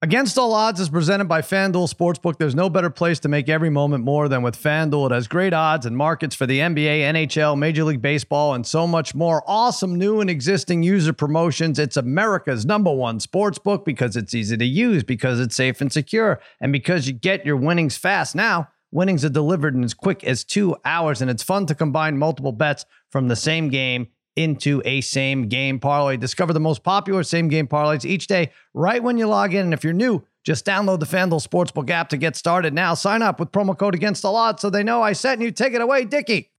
Against All Odds is presented by FanDuel Sportsbook. There's no better place to make every moment more than with FanDuel. It has great odds and markets for the NBA, NHL, Major League Baseball, and so much more. Awesome new and existing user promotions. It's America's number one sportsbook because it's easy to use, because it's safe and secure, and because you get your winnings fast. Now, winnings are delivered in as quick as two hours, and it's fun to combine multiple bets from the same game into a same game parlay. Discover the most popular same game parlays each day right when you log in. And if you're new, just download the FanDuel Sportsbook app to get started now. Sign up with promo code against the lot so they know I sent you. Take it away, Dickie.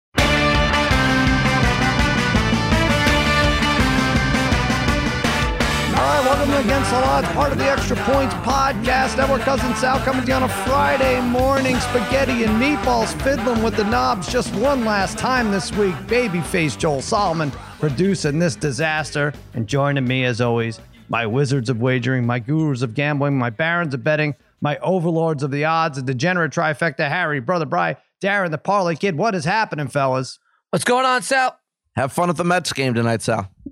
All right, welcome to Against the Odds, part of the Extra Points podcast. Network cousin Sal coming to you on a Friday morning. Spaghetti and meatballs fiddling with the knobs just one last time this week. Babyface Joel Solomon producing this disaster. And joining me, as always, my wizards of wagering, my gurus of gambling, my barons of betting, my overlords of the odds, a degenerate trifecta, Harry, Brother Bry, Darren, the Parlay Kid. What is happening, fellas? What's going on, Sal? Have fun at the Mets game tonight, Sal.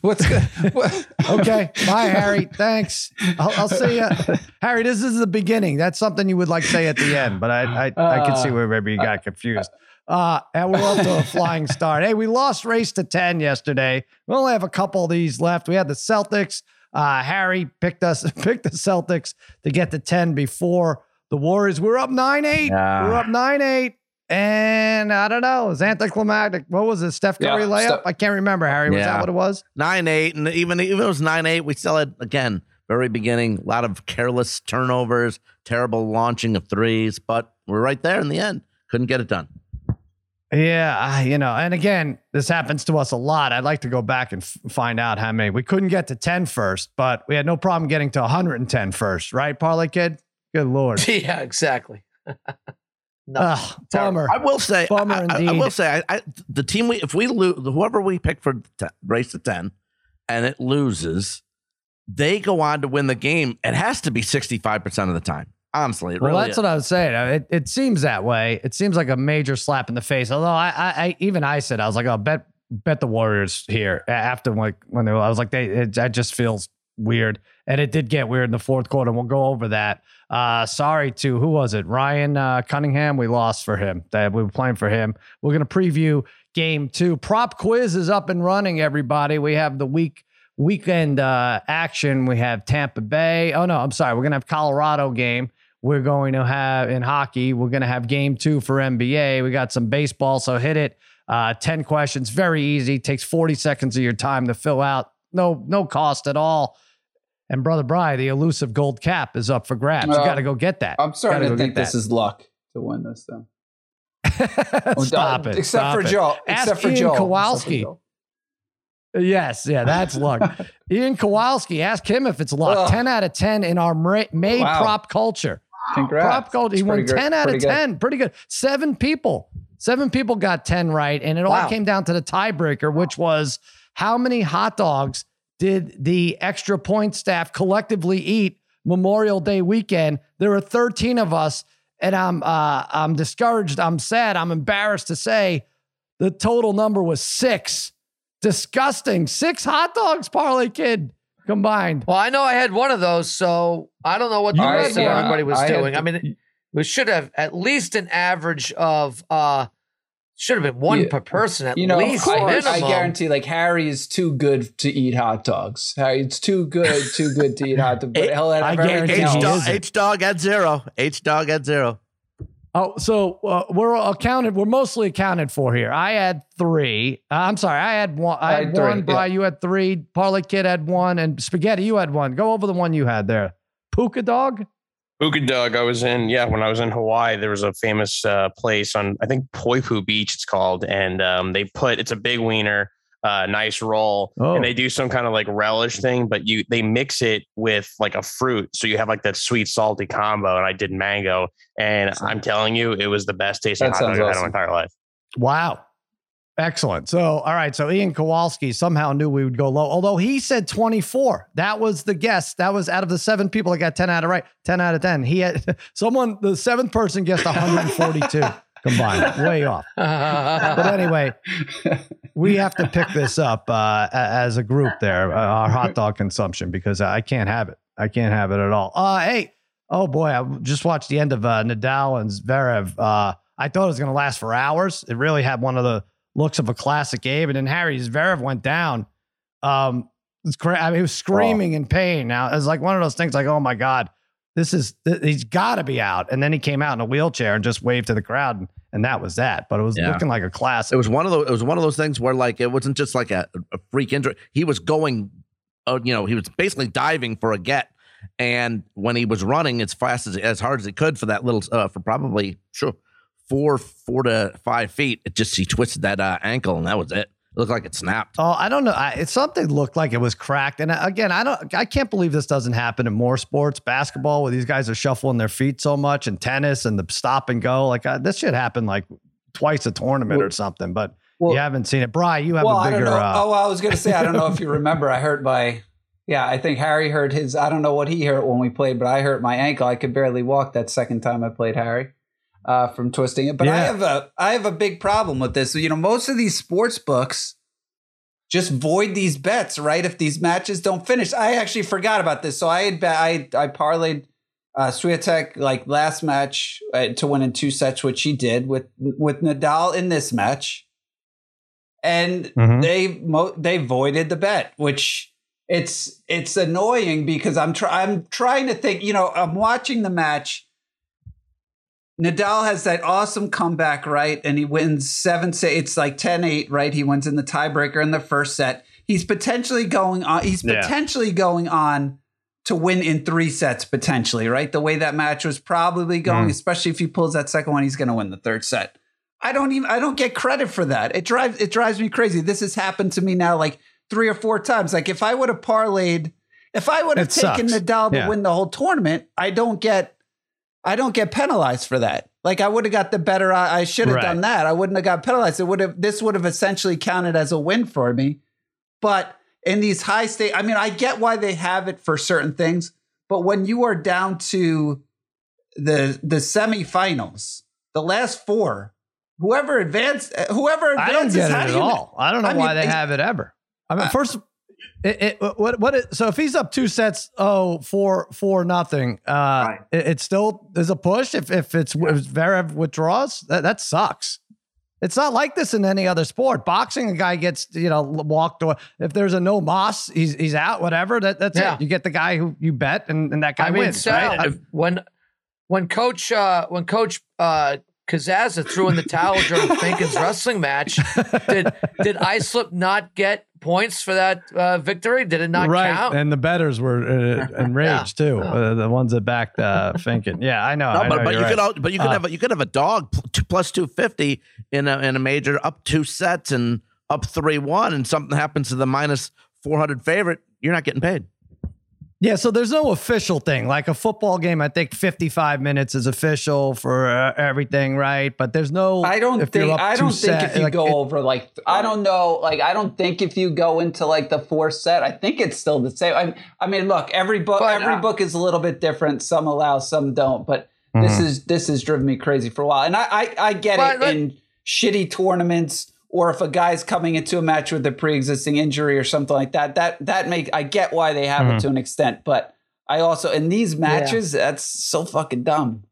What's good? What? Okay. Bye, Harry. Thanks. I'll, I'll see you. Harry, this is the beginning. That's something you would like say at the end, but I I, I can see where maybe you got confused. Uh, and we're off to a flying start. Hey, we lost race to 10 yesterday. We only have a couple of these left. We had the Celtics. Uh, Harry picked us, picked the Celtics to get to 10 before the Warriors. We are up 9 8. Yeah. We are up 9 8. And I don't know. It was anticlimactic. What was it? Steph Curry Yeah, layup? Steph- I can't remember, Harry. Was that what it was? Nine eight, and even even if it was nine eight, we still had again very beginning a lot of careless turnovers, terrible launching of threes, but we're right there in the end. Couldn't get it done. Yeah, you know, and again, this happens to us a lot. I'd like to go back and f- find out how many. We couldn't get to 10 first, but we had no problem getting to 110 first, right, Parlay Kid? Good Lord. yeah, exactly. no. Ugh, bummer. I will say, Bummer I, I- I will say, I, the team we if we lose, whoever we pick for t- race to ten, and it loses, they go on to win the game. It has to be sixty five percent of the time. Honestly, it Well, really that's is. what I was saying. It, it seems that way. It seems like a major slap in the face. Although I, I, I even I said I was like, oh, bet, bet the Warriors here after like when they. were- I was like, they, it, that just feels weird, and it did get weird in the fourth quarter. We'll go over that. Uh, sorry to who was it? Ryan uh, Cunningham. We lost for him. That we were playing for him. We're gonna preview game two. Prop quiz is up and running. Everybody, we have the week weekend uh, action. We have Tampa Bay. Oh no, I'm sorry. We're gonna have Colorado game. We're going to have in hockey. We're to have game two for NBA. We got some baseball, so hit it. Uh, Ten questions, very easy. Takes forty seconds of your time to fill out. No, no cost at all. And brother Bry, the elusive gold cap is up for grabs. you Uh, got to go get that. I'm starting Gotta to think this is luck to win this, though. Oh, Stop it. Except Stop for it. Joel. Ask Except for Ian Joel. Kowalski. Except for Joel. Yes, yeah, that's luck. Ian Kowalski, ask him if it's luck. Ugh. 10 out of 10 in our May, May Wow. prop culture. Congrats. Prop culture. He won pretty good- 10 out of pretty good. 10. Pretty good. Seven people. Seven people got 10 right. And it all came down to the tiebreaker, which was how many hot dogs did the extra point staff collectively eat Memorial Day weekend? There were 13 of us, and I'm uh, I'm discouraged. I'm sad. I'm embarrassed to say the total number was six. Disgusting. Six hot dogs, Parlay Kid combined. Well, I know I had one of those, so I don't know what the rest of everybody was I had doing. I mean, we should have at least an average of uh should have been one Yeah. per person at You know, least. I, I guarantee, like Harry is too good to eat hot dogs. Harry's too good, too good to eat hot dogs. But he'll have I guarantee H he dog. H dog at zero. H dog at zero. Oh, so uh, we're accounted. We're mostly accounted for here. I had three. Uh, I'm sorry, I had one. I, I had, had three, one. Bri, yeah. you had three. Parlay Kid had one, and Spaghetti, you had one. Go over the one you had there. Puka dog. Puka Dog, I was in, yeah, when I was in Hawaii, there was a famous uh, place on, I think Poipu Beach, it's called. And um, they put, it's a big wiener, uh, nice roll. Oh. And they do some kind of like relish thing, but you, they mix it with like a fruit. So you have like that sweet, salty combo. And I did mango. And I'm telling you, it was the best tasting That hot dog I've had in my entire life. Wow. Excellent. So, all right. So Ian Kowalski somehow knew we would go low, although he said 24. That was the guess. That was out of the seven people that got 10 out of right, 10 out of 10. He had someone, the seventh person guessed 142. combined. Way off. But anyway, we have to pick this up uh, as a group there, uh, our hot dog consumption, because I can't have it. I can't have it at all. Uh, hey, oh boy, I just watched the end of uh, Nadal and Zverev. Uh, I thought it was going to last for hours. It really had one of the looks of a classic game. And then Harry Zverev went down. Um, it's cra- I mean, he was screaming in pain. Now, it was like one of those things like, oh my God, this is, th- he's got to be out. And then he came out in a wheelchair and just waved to the crowd. And, and that was that. But it was Yeah. looking like a classic. It was one of those. It was one of those things where like it wasn't just like a, a freak injury. He was going, uh, you know, he was basically diving for a get, and when he was running as fast as as hard as he could for that little uh, for probably sure four four to five feet, it just he twisted that uh, ankle and that was it. It looked like it snapped. Oh, I don't know. I, it's something looked like it was cracked. And uh, again, I don't. I can't believe this doesn't happen in more sports. Basketball, where these guys are shuffling their feet so much, and tennis and the stop and go. Like uh, this should happen like twice a tournament or something. But Well, you haven't seen it. Bry, you have well, a I bigger. don't know. Uh, oh, I was going to say, I don't know if you remember. I hurt my, yeah, I think Harry hurt his. I don't know what he hurt when we played, but I hurt my ankle. I could barely walk that second time I played Harry uh, from twisting it. But I have a, I have a big problem with this. You know, most of these sports books just void these bets, right? If these matches don't finish, I actually forgot about this. So I had, bet- I, I parlayed uh, Swiatek like last match uh, to win in two sets, which he did with with Nadal in this match, and Mhm. they mo- they voided the bet, which it's it's annoying because I'm try I'm trying to think. You know, I'm watching the match. Nadal has that awesome comeback, right? And he wins seven set. It's like 10 8, right? He wins in the tiebreaker in the first set. He's potentially going on, he's Yeah. potentially going on to win in three sets, potentially, right? The way that match was probably going, Mm. especially if he pulls that second one, he's going to win the third set. I don't even, I don't get credit for that. It drives, it drives me crazy. This has happened to me now like three or four times. Like if I would have parlayed, if I would have taken sucks. Nadal to Yeah. win the whole tournament, I don't get I don't get penalized for that. Like I would have got the better. I, I should have Right. done that. I wouldn't have got penalized. It would have. This would have essentially counted as a win for me. But in these high state, I mean, I get why they have it for certain things. But when you are down to the the semifinals, the last four, whoever advanced, whoever I don't get it at all. I don't know I why mean, they have it ever. I mean, first, it, it, what what it, so if he's up two sets, oh four four nothing, uh, Right. it, it still is a push. If if it's if Zverev withdraws, that that sucks. It's not like this in any other sport. Boxing, a guy gets you know walked or if there's a no moss, he's he's out. Whatever. That that's Yeah. it. You get the guy who you bet, and, and that guy I mean, wins. Sal, right? if- when when Coach uh, when Coach uh, Kazaza threw in the towel during Finken's wrestling match, did did Islip not get points for that uh, victory? Did it not right, count? and the betters were uh, enraged too. Uh, the ones that backed uh, Finken. Yeah, I know. No, I but, know, but you're right. could al- but you could Uh, have a, you could have a dog plus two fifty in a in a major up two sets and up three one and something happens to the minus four hundred favorite. You're not getting paid. Yeah, so there's no official thing. Like a football game, I think 55 minutes is official for uh, everything, right? But there's no. I don't if think. I don't think set- if you like, go it- over like I don't know. Like I don't think if you go into like the fourth set, I think it's still the same. I, I mean, look, every book, But, every uh, book is a little bit different. Some allow, some don't. But this Mhm. is this has driven me crazy for a while, and I I, I get But it let- in shitty tournaments. Or if a guy's coming into a match with a pre-existing injury or something like that, that that make I get why they have Mhm. it to an extent. But I also in these matches, that's so fucking dumb.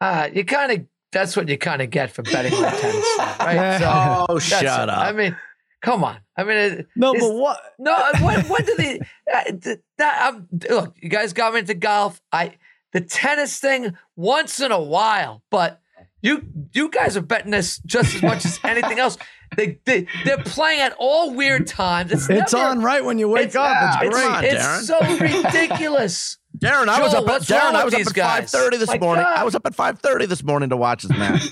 Uh, you kind of that's what you kind of get for betting on tennis, right? Yeah. Oh, that's shut it. up! I mean, come on. I mean, it, No, but what? No, when, when did the uh, th- that um, look? You guys got me into golf. I the tennis thing once in a while, but you you guys are betting this just as much as anything else. They they they're playing at all weird times. It's, It's never- on right when you wake it's- up. It's It's, great. on, it's so ridiculous. Darren, I was up. At, Darren, I was up at five thirty this My morning. God. I was up at five thirty this morning to watch this match.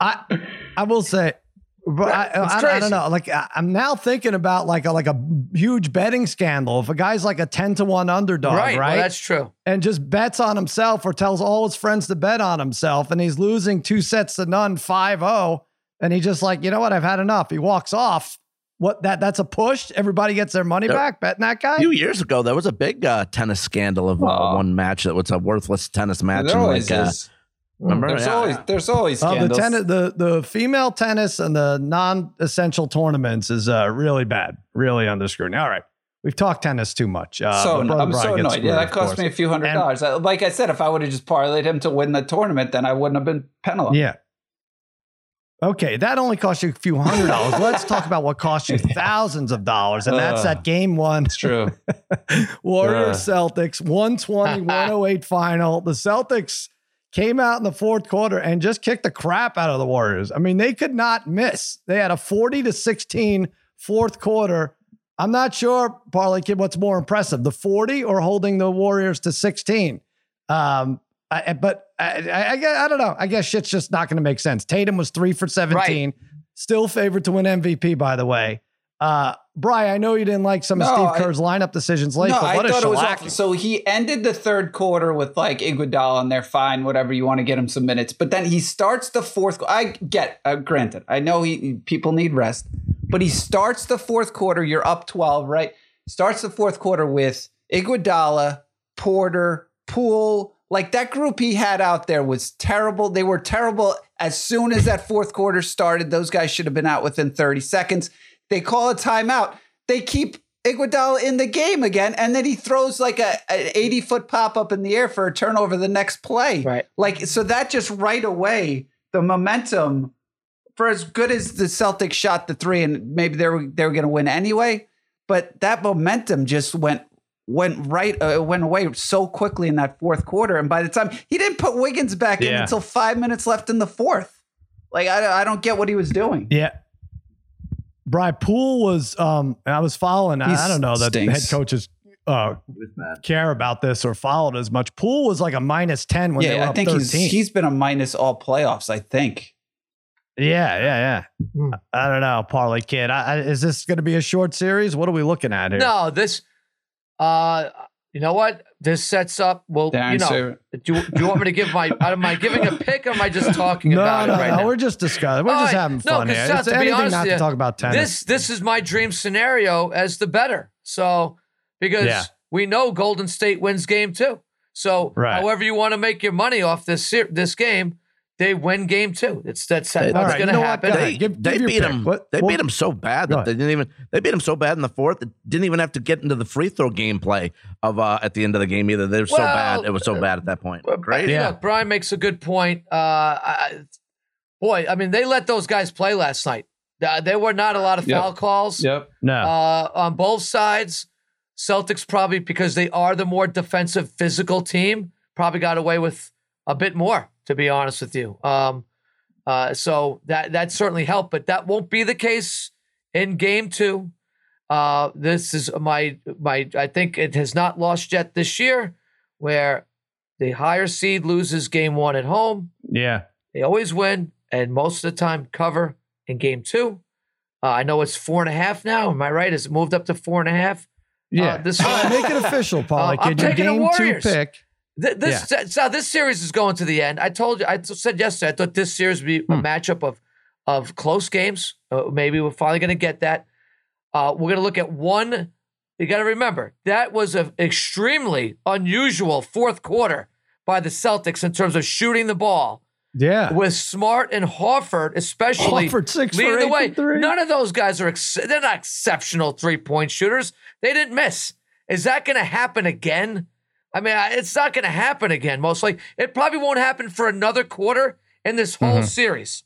I I will say, but I, It's I, I don't know. Like I, I'm now thinking about like a like a huge betting scandal. If a guy's like a ten to one underdog, right, right, Well, that's true. and just bets on himself or tells all his friends to bet on himself, and he's losing two sets to none, 5-0, and he just like, you know what, I've had enough. He walks off. What that that's a push. Everybody gets their money Yep. back betting that guy. a few years ago, there was a big uh, tennis scandal of uh, one match that was a worthless tennis match. There and always like, uh, is. Remember? There's Yeah, always there's always Oh, the tennis, the the female tennis and the non-essential tournaments is uh, really bad, really under scrutiny. All right, we've talked tennis too much. Uh, so but I'm Brian so annoyed. screwed, Yeah, that cost course. me a few hundred And- dollars. Uh, Like I said, if I would have just parlayed him to win the tournament, then I wouldn't have been penalized. Yeah. Okay, that only cost you a few hundred dollars. Let's talk about what cost you thousands of dollars, and that's Ugh. that game one. It's true. Warriors Celtics 120 108 final. The Celtics came out in the fourth quarter and just kicked the crap out of the Warriors. I mean, they could not miss. They had a 40 to 16 fourth quarter. I'm not sure, Parlay Kid, what's more impressive, the 40 or holding the Warriors to 16. Um, I, but I, I, I, I don't know. I guess shit's just not going to make sense. Tatum was three for 17, still favored to win MVP, by the way. Uh, Bry, I know you didn't like some of No, Steve Kerr's lineup decisions late, no, but what I a thought it was. So he ended the third quarter with like Iguodala, and they're fine, whatever you want to get him some minutes. But then he starts the fourth. I get, uh, granted, I know he people need rest, but he starts the fourth quarter. You're up twelve, right? Starts the fourth quarter with Iguodala, Porter, Poole. Like that group he had out there was terrible. They were terrible as soon as that fourth quarter started. Those guys should have been out within 30 seconds. They call a timeout. They keep Iguodala in the game again, and then he throws like a an 80 foot pop up in the air for a turnover the next play. Right. Like so that just right away the momentum for as good as the Celtics shot the three, and maybe they were they were going to win anyway, but that momentum just went went right uh, went away so quickly in that fourth quarter, and by the time he didn't put Wiggins back in until five minutes left in the fourth. Like I, I don't get what he was doing. Yeah. Bry Poole was um and I was following. I, I don't know that stinks. head coaches uh care about this or followed as much. Poole was like a minus 10 when they were yeah, I up think 13. he's he's been a minus all playoffs. I think. yeah, yeah, yeah. Hmm. I don't know, Parlay Kid. I, I, is this going to be a short series? What are we looking at here? No, this. Uh, you know what? This sets up. Well, you know. Do, you- do you want me to give my? Am I giving a pick? or Am I just talking no, about no, it right no. now? We're just discussing. We're All just right. having No, here. It's uh, to be honest not to talk about tennis. This this is my dream scenario as the better. So because Yeah. we know Golden State wins game two. So Right. however you want to make your money off this this game, they win game two. It's that's They- what's All right, going you to know happen. go They. Give- they give beat them. What- they what- beat him so bad that they didn't even. They beat him so bad in the fourth. That didn't even have to get into the free throw gameplay of uh, at the end of the game either. They were so bad. It was so bad at that point. But, Right? Yeah. Look, Brian makes a good point. Uh, I, boy, I mean, they let those guys play last night. Uh, there were not a lot of Yep. foul calls Yep. no. uh, on both sides. Celtics probably because they are the more defensive, physical team, probably got away with a bit more. To be honest with you, um, uh, so that that certainly helped, but that won't be the case in Game Two. Uh, this is my my. I think it has not lost yet this year, where the higher seed loses Game One at home. yeah. They always win, and most of the time cover in Game Two. Uh, I know it's four and a half now. Am I right? Has it moved up to four and a half? Yeah. Uh, this All right, one- make it official, Parlay Uh, I'm Kid. Your taking the game two Warriors. pick. Th- This so this series is going to the end. I told you. I said yesterday. I thought this series would be a Hmm. matchup of of close games. Uh, maybe we're finally going to get that. Uh, we're going to look at one. You got to remember that was an extremely unusual fourth quarter by the Celtics in terms of shooting the ball Yeah. with Smart and Horford, especially Horford six leading for the way. three. None of those guys are ex- they're not exceptional three point shooters. They didn't miss. Is that going to happen again? I mean, it's not going to happen again. Most likely, it probably won't happen for another quarter in this whole Mhm. series.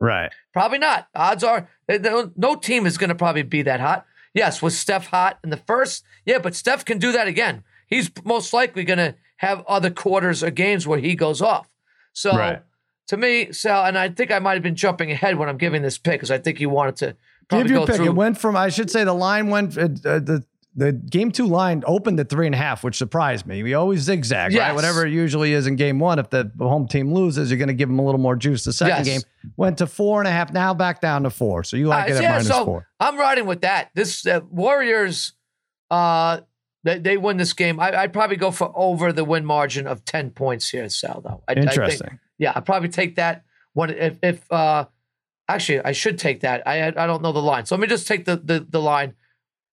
Right. Probably not. Odds are no no team is going to probably be that hot. Yes, was Steph hot in the first? Yeah, but Steph can do that again. He's most likely going to have other quarters or games where he goes off. So Right. to me, Sal, and I think I might have been jumping ahead when I'm giving this pick because I think you wanted to Give your pick. through. It went from I should say the line went uh, uh, the the game two line opened at three and a half, which surprised me. We always zigzag, right? Whatever it usually is in game one. If the home team loses, you're going to give them a little more juice. The second Yes. game went to four and a half, now back down to four. So you like Uh, it at yeah, minus so four. I'm riding with that. This uh, Warriors, uh, they, they win this game. I, I'd probably go for over the win margin of ten points here, Sal. Though I, I think- Interesting. yeah, I'd probably take that one if if uh, actually I should take that. I I don't know the line, so let me just take the the, the line.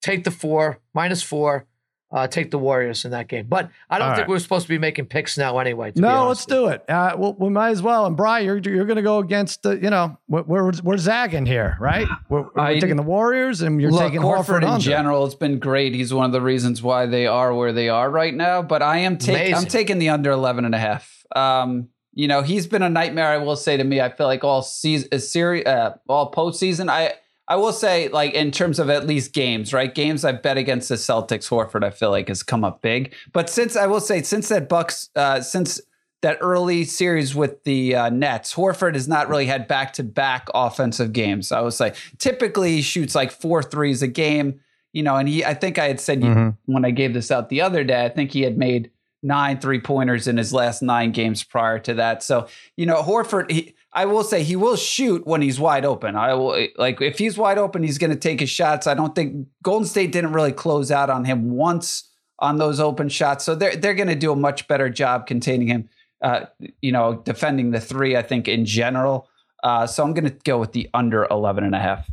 Take the four minus four. uh, take the Warriors in that game. But I don't All think right. we're supposed to be making picks now anyway. to No, honest let's do it. Uh, well, we might as well. And Brian, you're you're going to go against the, you know, we're we're, we're zagging here, right? We're, we're I- taking the Warriors, and you're Look, taking Horford Horford in under. general has been great. He's one of the reasons why they are where they are right now. But I am taking I'm taking the under 11 and a half. Um, you know, he's been a nightmare. I will say to me, I feel like all season, uh, series, uh, all postseason. I I will say, like in terms of at least games, right? Games I bet against the Celtics, Horford, I feel like has come up big. But since I will say, since that Bucks, uh, since that early series with the uh, Nets, Horford has not really had back to back offensive games. I would say typically he shoots like four threes a game, you know, and he, I think I had said Mhm. when I gave this out the other day, I think he had made nine three pointers in his last nine games prior to that. So, you know, Horford, he, I will say he will shoot when he's wide open. I will like if he's wide open, he's going to take his shots. I don't think Golden State didn't really close out on him once on those open shots. So they're they're going to do a much better job containing him. Uh, you know, defending the three, I think in general. Uh, so I'm going to go with the under 11 and a half.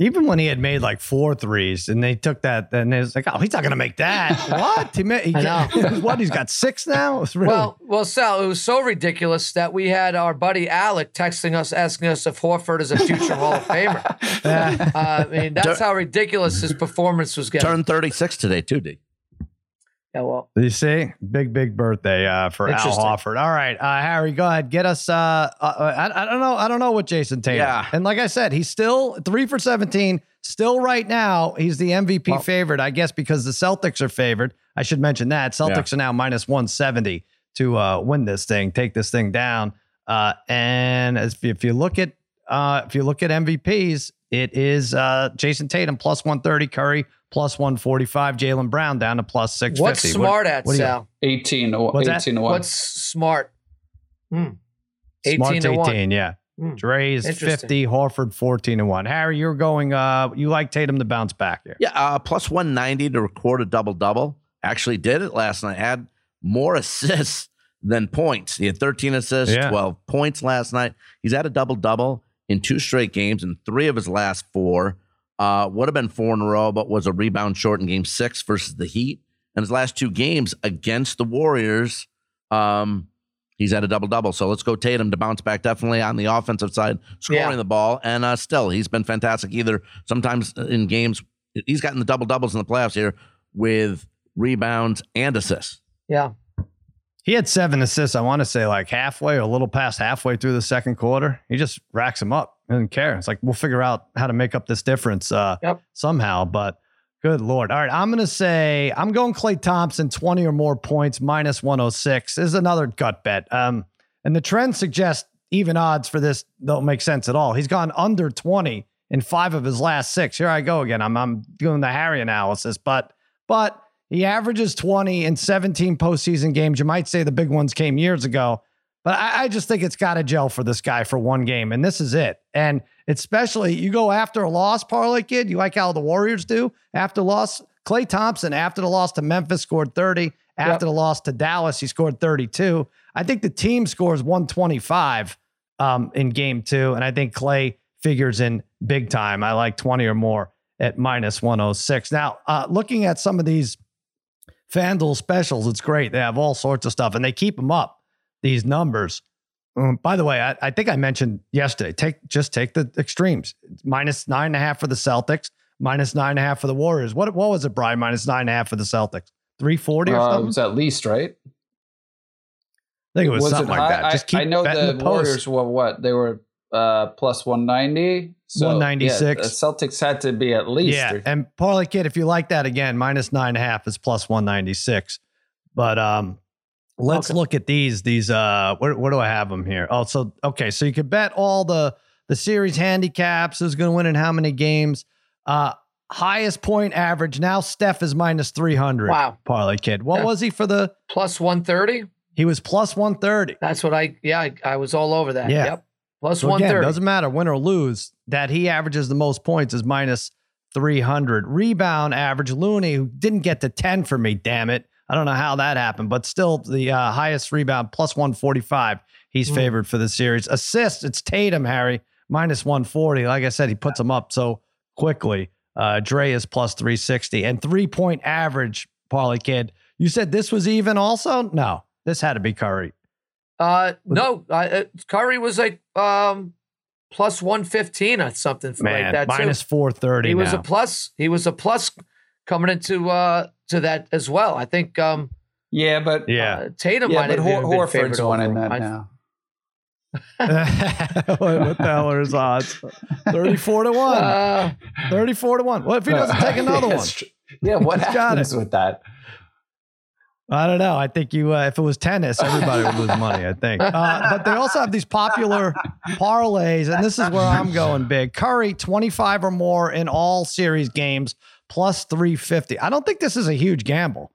Even when he had made like four threes, and they took that, and it's like, oh, he's not going to make that. what? He made. He, I know. what? He's got six now. Really, Well, well, Sal, it was so ridiculous that we had our buddy Alec texting us, asking us if Horford is a future Hall of Famer. Yeah. Uh, I mean, that's how ridiculous his performance was getting. Turned 36 today, too, D. Yeah, well, You see, big big birthday uh, for Al Interesting. Horford. All right, uh, Harry, go ahead, get us. Uh, uh, I, I don't know, I don't know what Jayson Tatum. Yeah. and like I said, he's still three for seventeen. Still, right now, he's the MVP Well- favorite. I guess because the Celtics are favored. I should mention that Celtics are now minus one seventy to uh, win this thing, take this thing down. Uh, and as if you look at uh, if you look at MVPs, it is uh, Jayson Tatum plus one thirty, Curry plus one forty five, Jaylen Brown down to plus six fifty. what's smart at what Sal? 18 to, What's 18 to 1. What's smart? Hmm. 18 Smart's to 1. 18, yeah. Hmm. Dre's 50, Horford 14 and 1. Harry, you're going uh you like Tatum to bounce back here. Yeah, uh, plus 190 to record a double double. Actually did it last night. Had more assists than points. He had 13 assists, Yeah. 12 points last night. He's had a double double in two straight games and three of his last four. Uh, would have been four in a row, but was a rebound short in game six versus the Heat. And his last two games against the Warriors, um, he's had a double double. So let's go Tatum to bounce back definitely on the offensive side, scoring Yeah. the ball. And uh, still, he's been fantastic either sometimes in games. He's gotten the double doubles in the playoffs here with rebounds and assists. Yeah. He had seven assists, I want to say like halfway a little past halfway through the second quarter. He just racks them up. Doesn't care. It's like we'll figure out how to make up this difference uh Yep. somehow. But good lord. All right. I'm gonna say I'm going Klay Thompson 20 or more points, minus 106. This is another gut bet. Um, and the trend suggests even odds for this don't make sense at all. He's gone under 20 in five of his last six. Here I go again. I'm I'm doing the Harry analysis, but but he averages 20 in 17 postseason games. You might say the big ones came years ago, but I, I just think it's got to gel for this guy for one game, and this is it. And especially you go after a loss, parlay kid. You like how the Warriors do after loss. Klay Thompson after the loss to Memphis scored 30. After the loss to Dallas, he scored 32. I think the team scores 125 um, in game two, and I think Klay figures in big time. I like 20 or more at minus 106. Now, uh, looking at some of these FanDuel specials, it's great. They have all sorts of stuff, and they keep them up. These numbers. Um, by the way, I, I think I mentioned yesterday. Take just take the extremes. Minus nine and a half for the Celtics. Minus nine and a half for the Warriors. What what was it, Brian? Minus nine and a half for the Celtics. Three forty or Uh, it was at least, right? I think it was, something like high? that. Just keep I know the, the. Warriors were what? They were uh, plus 190. So, 196. Yeah, the Celtics had to be at least. Yeah, three- and parlay kid, if you like that again, minus nine and a half is plus one ninety six. But um, let's Okay. look at these. These uh, where where do I have them here? Oh, so okay, so you could bet all the the series handicaps. Who's going to win in how many games? Uh, highest point average now. Steph is minus three hundred. Wow. parlay kid. What Yeah. was he for the? Plus 130. He was plus one thirty. That's what I, yeah, I, I was all over that. Yeah. Yep. Plus So 130. doesn't matter win or lose. That he averages the most points is minus 300. Rebound average, Looney, who didn't get to 10 for me, damn it. I don't know how that happened, but still the uh, highest rebound, plus 145. He's Mm. favored for the series. Assist, it's Tatum, Harry, minus 140. Like I said, he puts them up so quickly. Uh, Dre is plus 360 and three point average, Parlay Kid. You said this was even also? No, this had to be Curry. Uh, no, uh, Curry was like um plus one fifteen or something Man, like that minus too. 430 He was a plus. He was a plus coming into uh to that as well. I think um Yeah, but yeah. uh, Tatum yeah, might but have Hor- been Horford's favored winning over that I- now. what, what the hell are his odds? 34 to 1. Uh, 34 to 1. What if he doesn't take another Yeah, one? tr- Yeah, what He's happens with that? I don't know. I think you, uh, if it was tennis, everybody would lose money. I think. Uh, but they also have these popular parlays, and this is where I'm going big. Curry, 25 or more in all series games, plus 350. I don't think this is a huge gamble.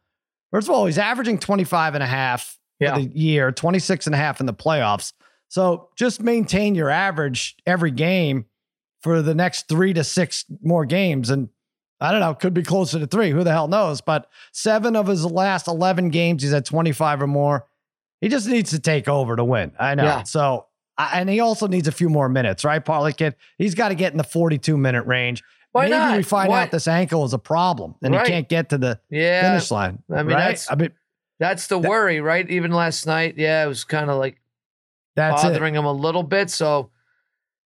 First of all, he's averaging 25 and a half Yeah. for the year, 26 and a half in the playoffs. So just maintain your average every game for the next three to six more games. And I don't know, could be closer to three. Who the hell knows? But seven of his last 11 games, he's at 25 or more. He just needs to take over to win. I know. Yeah. So, and he also needs a few more minutes, right, Parlay Kid? He's got to get in the 42 minute range. Why Maybe not? we find Why- out this ankle is a problem and Right. he can't get to the Yeah, finish line. I mean, right? that's- I mean, that's the worry, right? Even last night, yeah, it was kind of like that's it. bothering him a little bit. So,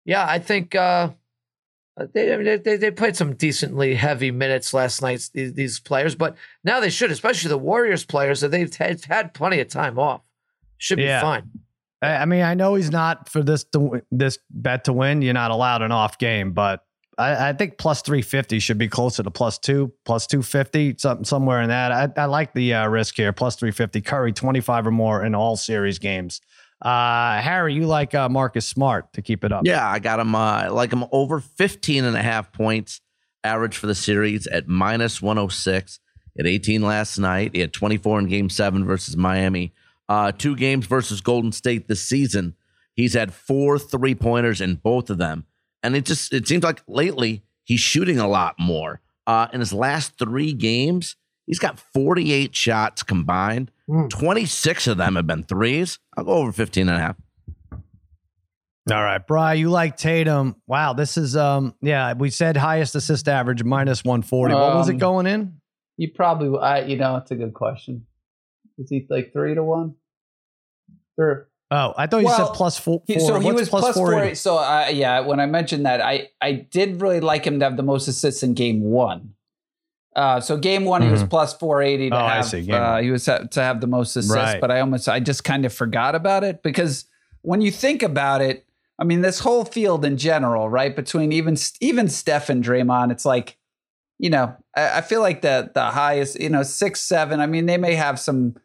yeah, I think uh, they, I mean, they- they played some decently heavy minutes last night. These, these players, but now they should, especially the Warriors players, that they've had, had plenty of time off. Should be Yeah. fine. I I mean, I know he's not for this to this bet to win. You're not allowed an off game, but I, I think plus three fifty should be closer to plus two, plus two fifty, something somewhere in that. I, I like the uh, risk here, plus three fifty. Curry twenty five or more in all series games. Uh, Harry, you like uh, Marcus Smart to keep it up? Yeah, I got him uh, like him over 15 and a half points average for the series at minus 106. At 18 last night. He had 24 in game seven versus Miami. Uh, two games versus Golden State this season. He's had four three pointers in both of them. And it just it seems like lately he's shooting a lot more. Uh, in his last three games, he's got 48 shots combined. Hmm. 26 of them have been threes. I'll go over 15 and a half. All right, Bry, you like Tatum? Wow, this is um, yeah, we said highest assist average minus one forty. what was it Um, going in? You probably, I, you know, it's a good question. Is he like three to one? Or Oh, I thought you Well, said plus four. He, so four. he was plus plus four four. So uh, yeah, when I mentioned that, I I did really like him to have the most assists in game one. Uh, so game one he was plus four eighty to Oh, I have. Uh, he was to have the most assists, Right. but I almost I just kind of forgot about it because when you think about it, I mean this whole field in general, right? Between even even Steph and Draymond, it's like you know I, I feel like the the highest you know six seven. I mean they may have some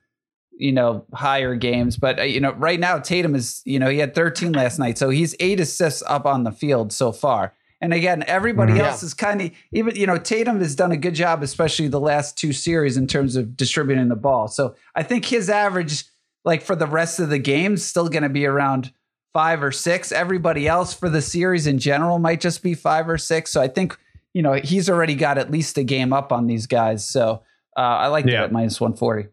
you know higher games but uh, you know right now tatum is you know he had 13 last night so he's eight assists up on the field so far. And again everybody Mhm. else is kind of even you know tatum has done a good job especially the last two series in terms of distributing the ball. So i think his average like for the rest of the games still going to be around five or six. Everybody else for the series in general might just be five or six. So i think you know he's already got at least a game up on these guys. So uh, i like Yeah. that at minus 140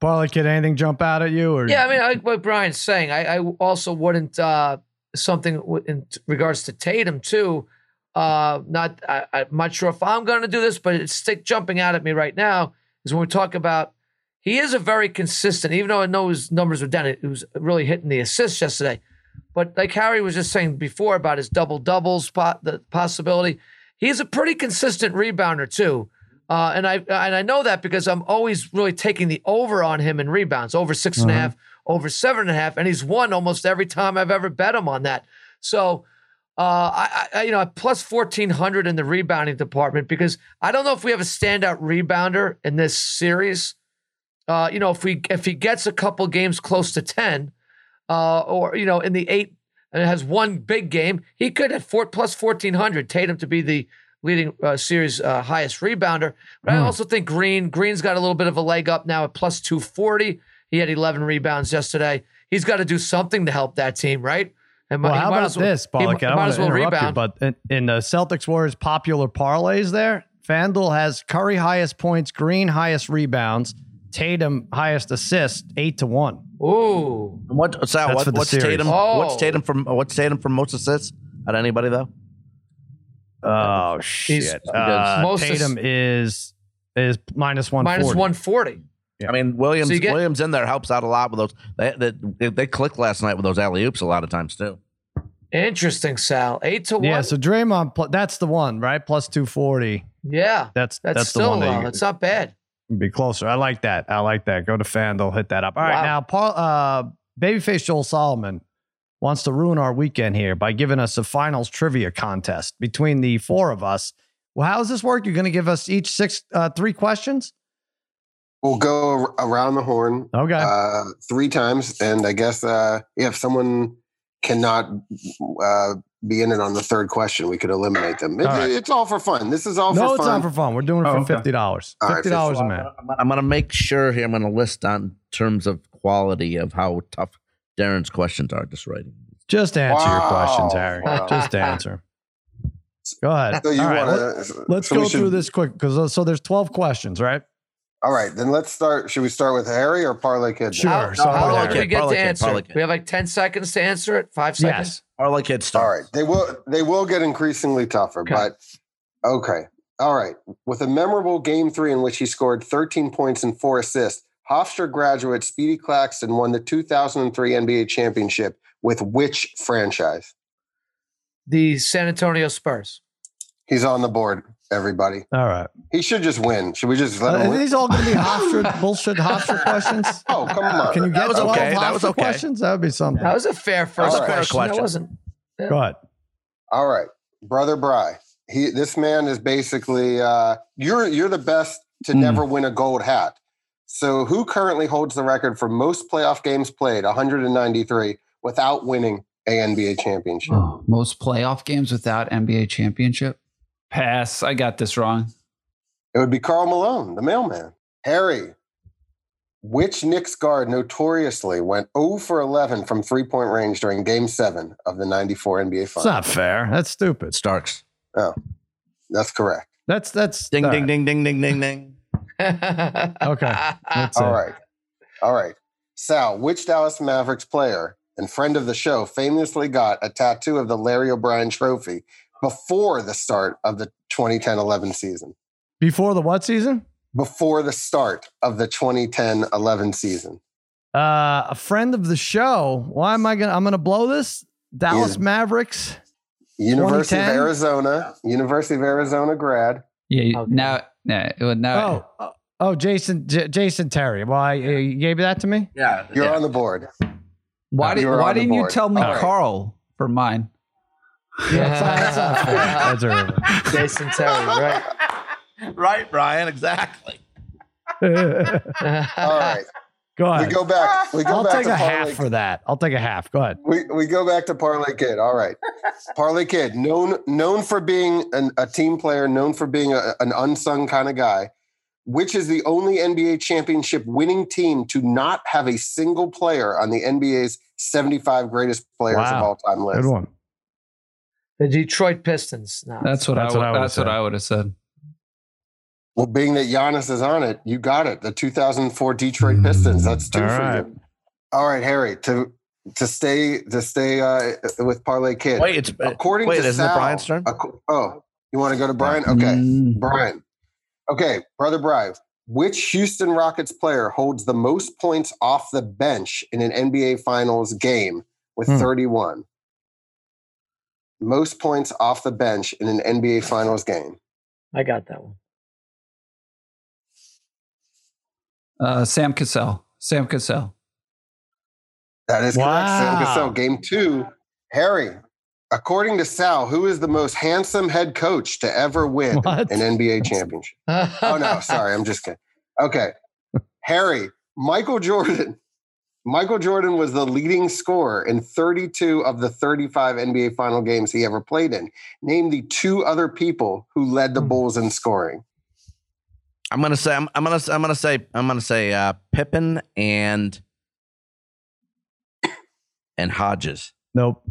Parlay kid, anything jump out at you? Or Yeah, I mean, I, what Brian's saying, I, I also wouldn't uh, something in regards to Tatum too. Uh, not, I, I'm not sure if I'm going to do this, but it's stick jumping out at me right now is when we talk about he is a very consistent. Even though I know his numbers were down, it, was really hitting the assists yesterday. But like Harry was just saying before about his double doubles, the possibility, he's a pretty consistent rebounder too. Uh, and I and I know that because I'm always really taking the over on him in rebounds, over six and a Mhm. half, over seven and a half, and he's won almost every time I've ever bet him on that. So, uh, I, I you know plus fourteen hundred in the rebounding department because I don't know if we have a standout rebounder in this series. Uh, you know, if we if he gets a couple games close to ten, uh, or you know, in the eight and has one big game, he could have four plus fourteen hundred. Tatum to be the leading uh, series uh, highest rebounder. But I Hmm. also think Green Green's got a little bit of a leg up now at plus two forty. He had eleven rebounds yesterday. He's got to do something to help that team, right? And well, he how might about as well- this, he Parlay mi- kid? I might want as to well interrupt you, but in, in the Celtics Warriors popular parlays there, FanDuel has Curry highest points, Green highest rebounds, Tatum highest assists, eight to one. Ooh, What, Sal, what what's series. Tatum? Oh. What's Tatum from? What's Tatum from most assists? At anybody though? Oh shit. Uh, Most is- Tatum is is minus one. Minus 140. I mean, Williams So get- Williams in there helps out a lot with those. They, they, they clicked last night with those alley oops a lot of times too. Interesting, Sal. Eight to one. Yeah, so Draymond, pl- that's the one, right? Plus two forty. yeah, That's that's, that's, the still one that It's not bad. be closer. I like that. I like that. Go to FanDuel, hit that up. All right, Wow. now Paul, uh, babyface Joel Solomon wants to ruin our weekend here by giving us a finals trivia contest between the four of us. Well, how does this work? You're going to give us each six, uh, three questions. We'll go around the horn Okay. uh, three times, and I guess uh, if someone cannot uh, be in it on the third question, we could eliminate them. It, All right. It's all for fun. This is all no, for fun. No, it's fun. not for fun. We're doing it Oh, for okay. fifty dollars. All right, Fifty dollars a I'm man. gonna- I'm going to make sure here. I'm going to list on terms of quality of how tough Darren's questions are. Just writing. Just answer your questions, Harry. Wow. Just answer. Go ahead. so you All right, want let- to? Let's go through this quick because uh, so there's twelve questions, right? All right, then let's start. Should we start with Harry or Parlay Kid? Sure. How, so how long do we get Parlay to answer? Parlay it? Kid. We have like 10 seconds to answer it? Five seconds? Yes. Parlay Kid start. All right, they will. They will get increasingly tougher, Okay. but okay. All right. With a memorable game three in which he scored 13 points and four assists, Hofstra graduate Speedy Claxton won the 2003 NBA championship with which franchise? The San Antonio Spurs. He's on the board. Everybody, All right. he should just win. Should we just let Uh, him are win? these all going to be Hofstra bullshit Hofstra questions? Oh, come on. Can you get That was 12 okay. That was Hofstra okay. questions? That would be something. That was a fair first All right. question. Question. That wasn't. Go ahead. All right, brother Bry. He this man is basically uh, you're you're the best to Hmm. never win a gold hat. So who currently holds the record for most playoff games played, 193, without winning a NBA championship? Oh, most playoff games without NBA championship. Pass. I got this wrong. It would be Karl Malone, the mailman. Harry, which Knicks guard notoriously went 0 for 11 from three point range during Game Seven of the '94 NBA It's Finals? not fair. That's stupid. Starks. Oh, that's correct. That's that's Ding, all ding, right. ding, ding, ding, ding, ding. Okay. That's All it. right. All right. Sal, which Dallas Mavericks player and friend of the show famously got a tattoo of the Larry O'Brien trophy before the start of the 2010 11 season? Before the what season? Before the start of the 2010 11 season. Uh, a friend of the show. Why am I gonna? I'm gonna blow this. Dallas Is- Mavericks. University of Arizona, University of Arizona grad. Yeah. Okay. Now, now, well, now Oh, oh, oh, Jason, J- Jason Terry. Why uh, you gave that to me? Yeah. You're yeah. on the board. why, did Why didn't you tell me All right. Karl for mine? That's not, that's not fair. Jason Terry, right? right, Brian. Exactly. All right. Go We go back. We go back. I'll back take to a half Parlay for that. I'll take a half. Go ahead. We we go back to Parlay Kid. All right, Parlay Kid, known known for being an, a team player, known for being a, an unsung kind of guy. Which is the only NBA championship winning team to not have a single player on the NBA's 75 greatest players of all time list? Good one. The Detroit Pistons. No. That's what That's I. what I would- would've that's what. I would have said. Well, being that Giannis is on it, you got it. The 2004 Detroit Pistons. That's two All for right. you. All right, Harry. To to stay to stay uh, with Parlay Kid. Wait, it's According wait, to isn't it Brian's turn? acco- oh, you want to go to Brian? Okay. Mm. Brian. Okay, brother Brian. Which Houston Rockets player holds the most points off the bench in an NBA Finals game with Hmm. 31? Most points off the bench in an NBA Finals game. I got that one. Uh, Sam Cassell. Sam Cassell. That is correct. Sam Wow. Cassell. Game two. Harry. According to Sal, who is the most handsome head coach to ever win What? an NBA championship? Oh no, sorry, I'm just kidding. Okay, Harry, Michael Jordan. Michael Jordan was the leading scorer in 32 of the 35 NBA final games he ever played in. Name the two other people who led the Hmm. Bulls in scoring. I'm gonna say I'm, I'm gonna I'm gonna say I'm gonna say uh, Pippen and and Hodges. Nope.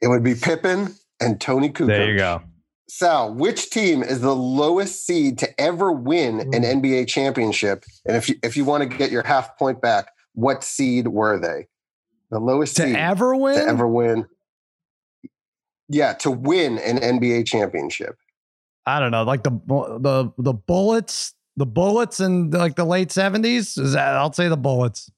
It would be Pippen and Toni Kukoc. There you go. Sal, which team is the lowest seed to ever win an NBA championship? And if you if you want to get your half point back, what seed were they? The lowest To seed ever win? to ever win. yeah, to win an NBA championship. I don't know, like the the the bullets, the bullets in like the late seventies. Is that? I'll say the bullets.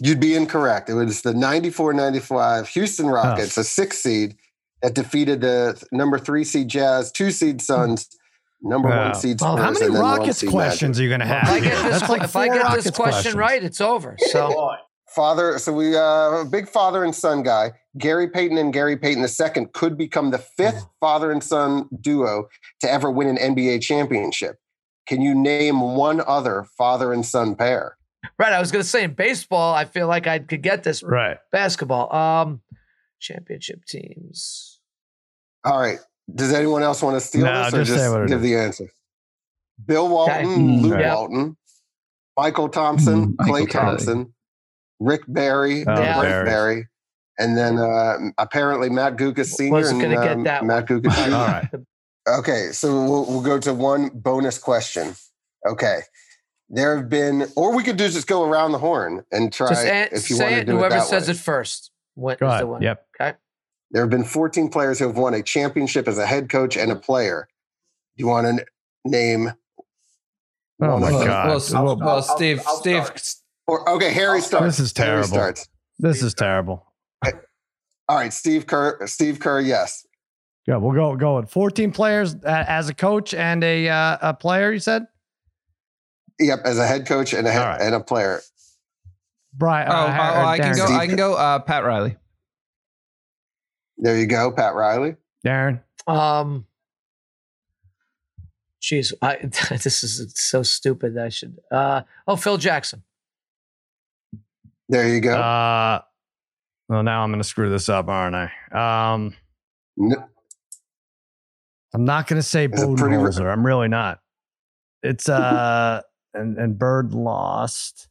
You'd be incorrect. It was the 94-95 Houston Rockets, a six seed that defeated the number three seed Jazz, two seed Suns, number Wow. one seed Well, Spurs. How many and then one Rockets questions Magic. are you going to If have? I get this, That's like if I get this question questions. right, it's over. So Father, so we uh, a big father and son guy. Gary Payton and Gary Payton II could become the fifth father and son duo to ever win an NBA championship. Can you name one other father and son pair? right, I was going to say in baseball, I feel like I could get this. Right. Basketball, um, championship teams. All right. Does anyone else want to steal No, this or just just give the answer? Bill Walton, Mm, Luke yeah. Walton, Mychal Thompson, Mm, Michael Klay Kelly. Thompson, Rick Barry, Oh, Yeah. Frank Barry. Barry, and then uh, apparently Matt Guokas Sr. Wasn't gonna get um, that Matt Guokas All right. Okay, so we'll, we'll go to one bonus question. Okay. There have been, or we could do just go around the horn and try Just an- if you want to it, do and it whoever that says way. it first win, Go is the one? Yep. Okay. There have been 14 players who have won a championship as a head coach and a player. Do you want to n- name? Oh my of them? God. Well, Well, well, I'll- Steve, I'll Steve, start. Or okay, Harry starts. This is Harry terrible. starts. This is terrible. All right, Steve Kerr. Steve Kerr, yes. Yeah, we'll go go with 14 players uh, as a coach and a uh, a player. You said Yep, as a head coach and a head, All right. and a player. Brian. oh, uh, oh, Har- I can go. Steve. I can go. Uh, Pat Riley. There you go, Pat Riley. Darren. Um, jeez, I this is so stupid. I should. Uh, oh, Phil Jackson. There you go. Uh, well, now I'm going to screw this up, aren't I? Um, N- I'm not going to say It's a Budenholzer. I'm really not. It's uh, and and Bird lost.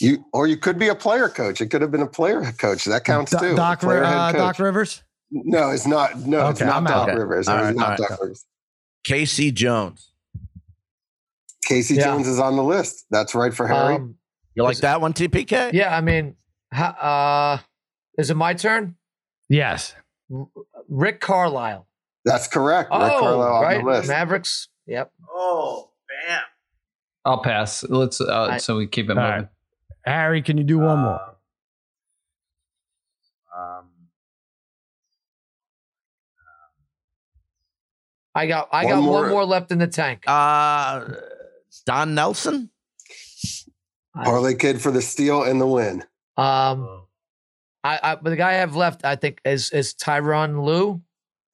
you or you could be a player coach. It could have been a player coach. That counts Do- too. Doc, player uh. Doc Rivers. No, it's not. No, it's not I'm Doc out. Rivers. All It right, not all Doc right. Rivers. K.C. Jones. K.C. Yeah. Jones is on the list. That's right for Harry. Um, You like Was- that one, TPK? yeah, I mean, ha, uh, is it my turn? Yes. R- Rick Carlisle. That's correct. Rick Oh, Carlisle on right, the list. Mavericks. Yep. Oh, bam. I'll pass. Let's. Uh, I- so we keep it moving. right. Harry, can you do one more? Um, I got. I One got more. one more left in the tank. uh, Don Nelson. Parlay kid for the steal and the win. Um, I, I but the guy I have left, I think, is is Tyronn Lue.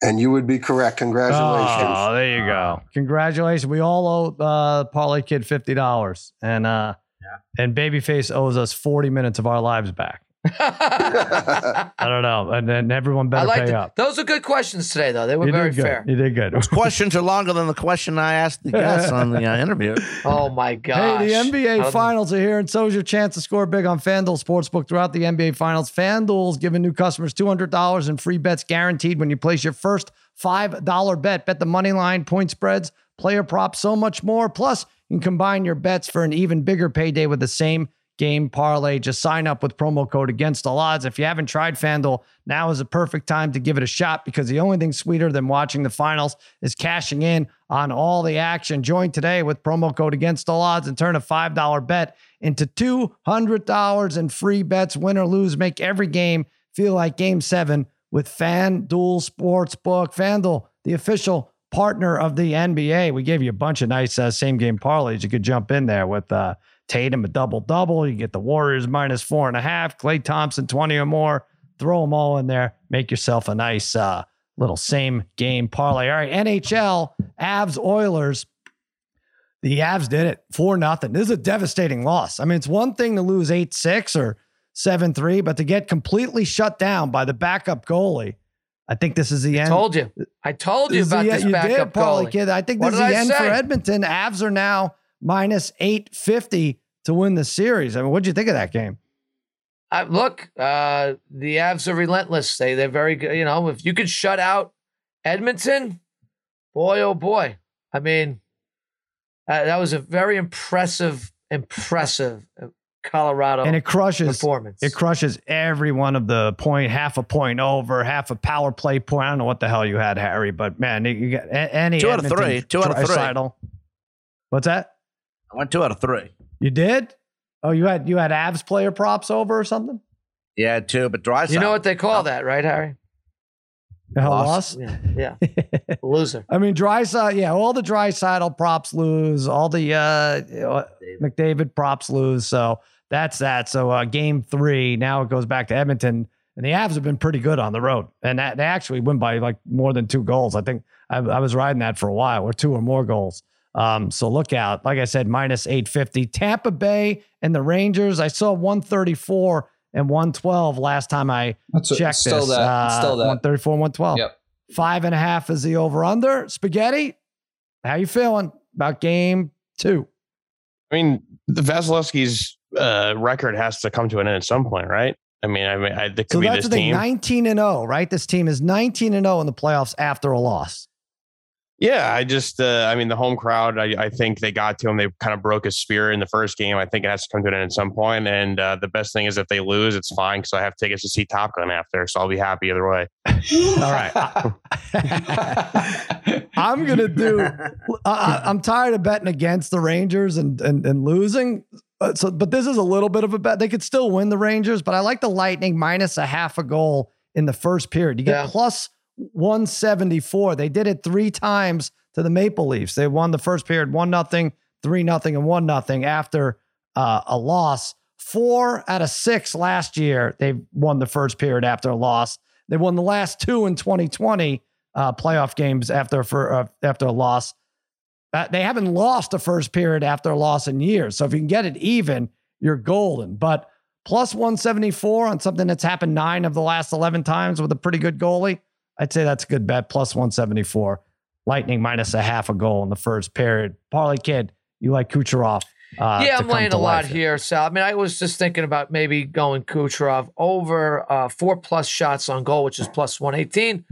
And you would be correct. Congratulations. Oh, there you go. Congratulations. We all owe uh, Parlay Kid fifty dollars, and uh, yeah. and Babyface owes us forty minutes of our lives back. I don't know, and then everyone I better like pay it. up. Those are good questions today, though. They were You very fair. You did good. Those Questions are longer than the question I asked the guests on the uh, interview. Oh my gosh! Hey, the NBA don't- Finals are here, and so is your chance to score big on FanDuel Sportsbook throughout the NBA Finals. FanDuel's giving new customers $200 in free bets guaranteed when you place your first $5 bet. Bet the money line, point spreads, player props, so much more. Plus, you can combine your bets for an even bigger payday with the same game parlay. Just sign up with promo code against all odds. If you haven't tried FanDuel, now is the perfect time to give it a shot because the only thing sweeter than watching the finals is cashing in on all the action. Join today with promo code against all odds and turn a $5 bet into $200 in free bets. Win or lose, make every game feel like game seven with FanDuel Sportsbook. FanDuel, the official partner of the NBA. We gave you a bunch of nice uh, same game parlays. You could jump in there with uh, Tatum a double double. You get the Warriors minus four and a half. Klay Thompson twenty or more. Throw them all in there. Make yourself a nice uh, little same game parlay. All right, NHL Avs Oilers. The Avs did it four nothing. This is a devastating loss. I mean, it's one thing to lose eight six or seven three, but to get completely shut down by the backup goalie. I think this is the end. I told you. I told you This about the- this you backup did, goalie. Kid. I think this is the I end for? Edmonton. Avs are now minus 850 to win the series. I mean, what'd you think of that game? I, look, uh, the Avs are relentless. They they're very good. You know, if you could shut out Edmonton, boy oh boy. I mean, uh, that was a very impressive, impressive uh, Colorado and it crushes performance. it crushes every one of the point, half a point over, half a power play point. I don't know what the hell you had, Harry, but man, you got any Two out of Edmonton three. Two out of three. Draisaitl- What's that? I went two out of three. You did? Oh, you had you had Avs player props over or something? Yeah, two, but dry. Side. You know what they call that, right, Harry? The hell Loss. loss? Yeah, yeah. Loser. I mean, dry side, yeah, all the Draisaitl props lose, all the uh, you know, McDavid props lose. So that's that. So uh, game three, now it goes back to Edmonton, and the Avs have been pretty good on the road, and that, they actually win by like more than two goals. I think I, I was riding that for a while, or two or more goals. Um, so look out. Like I said, minus 850. Tampa Bay and the Rangers, I saw 134 and 112 last time I That's what- checked still this. that. Uh, still that. 134, 112. Yep. Five and a half is the over under. Spaghetti, how you feeling about game two? I mean, the Vasilevskiy's uh, record has to come to an end at some point, right? I mean, I mean, I, there could So be that's this the thing, team. 19 and 0, right? This team is 19 and 0 in the playoffs after a loss. Yeah, I just, uh, I mean, the home crowd, I, I think they got to him. They kind of broke his spirit in the first game. I think it has to come to an end at some point. And uh, the best thing is if they lose, it's fine because I have tickets to see Top Gun after. So I'll be happy either way. All right. I'm going to do, I, I, I'm tired of betting against the Rangers and, and, and losing. Uh, so, but this is a little bit of a bet. They could still win the Rangers, but I like the Lightning minus a half a goal in the first period. You get Yeah. plus 174. They did it three times to the Maple Leafs. They won the first period one nothing, three nothing, and one nothing after uh, a loss. Four out of six last year, they won the first period after a loss. They won the last two in 2020 uh, playoff games after for uh, after a loss. Uh, they haven't lost a first period after a loss in years. So if you can get it even, you're golden. But plus 174 on something that's happened nine of the last 11 times with a pretty good goalie, I'd say that's a good bet. Plus 174. Lightning minus a half a goal in the first period. Parlay kid, you like Kucherov? Uh, yeah, I'm laying a lot here, Sal. I mean, I was just thinking about maybe going Kucherov over uh, four plus shots on goal, which is plus 118.